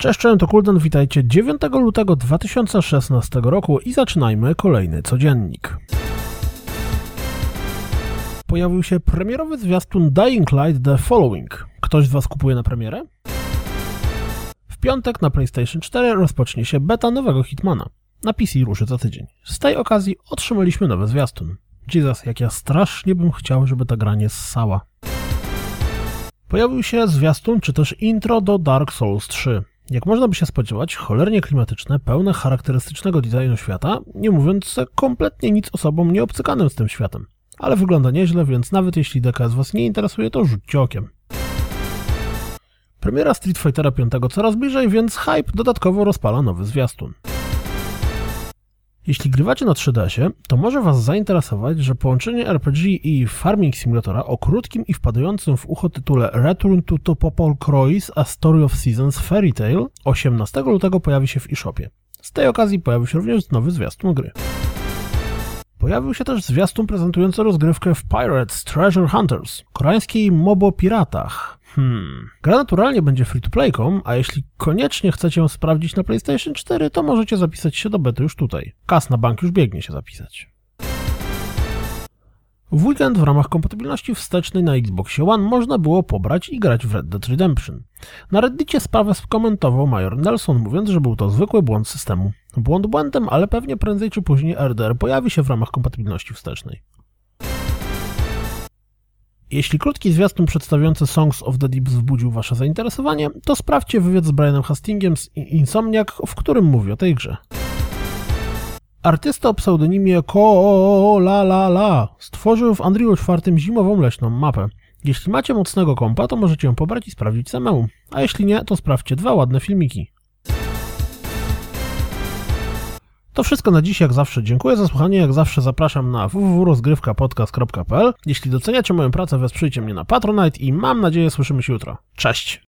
Cześć, cześć, to Kulden, witajcie 9 lutego 2016 roku i zaczynajmy kolejny codziennik. Pojawił się premierowy zwiastun Dying Light The Following. Ktoś z Was kupuje na premierę? W piątek na PlayStation 4 rozpocznie się beta nowego Hitmana. Na PC ruszy za tydzień. Z tej okazji otrzymaliśmy nowy zwiastun. Jesus, jak ja strasznie bym chciał, żeby ta gra nie ssała. Pojawił się zwiastun czy też intro do Dark Souls 3. Jak można by się spodziewać, cholernie klimatyczne, pełne charakterystycznego designu świata, nie mówiąc kompletnie nic osobom nieobcykanym z tym światem. Ale wygląda nieźle, więc nawet jeśli DKS Was nie interesuje, to rzućcie okiem. Premiera Street Fightera 5 coraz bliżej, więc hype dodatkowo rozpala nowy zwiastun. Jeśli grywacie na 3DS-ie, to może Was zainteresować, że połączenie RPG i Farming Simulatora o krótkim i wpadającym w ucho tytule Return to Topopol Croix A Story of Seasons Fairy Tale 18 lutego pojawi się w eShopie. Z tej okazji pojawił się również nowy zwiastun gry. Pojawił się też zwiastun prezentujący rozgrywkę w Pirates Treasure Hunters, koreańskiej MOBO piratach. Hmm. Gra naturalnie będzie free-to-playką, a jeśli koniecznie chcecie ją sprawdzić na PlayStation 4, to możecie zapisać się do bety już tutaj. Kas na bank już biegnie się zapisać. W weekend w ramach kompatybilności wstecznej na Xbox One można było pobrać i grać w Red Dead Redemption. Na Reddicie sprawę skomentował major Nelson, mówiąc, że był to zwykły błąd systemu. Błąd błędem, ale pewnie prędzej czy później RDR pojawi się w ramach kompatybilności wstecznej. Jeśli krótki zwiastun przedstawiający Songs of the Deep wzbudził Wasze zainteresowanie, to sprawdźcie wywiad z Brianem Hastingiem z Insomniac, w którym mówi o tej grze. Artysta o pseudonimie Ko La La stworzył w Unreal 4 zimową leśną mapę. Jeśli macie mocnego kompa, to możecie ją pobrać i sprawdzić samemu, a jeśli nie, to sprawdźcie dwa ładne filmiki. To wszystko na dziś, jak zawsze. Dziękuję za słuchanie. Jak zawsze zapraszam na www.rozgrywkapodcast.pl. Jeśli doceniacie moją pracę, wesprzyjcie mnie na Patronite i mam nadzieję słyszymy się jutro. Cześć!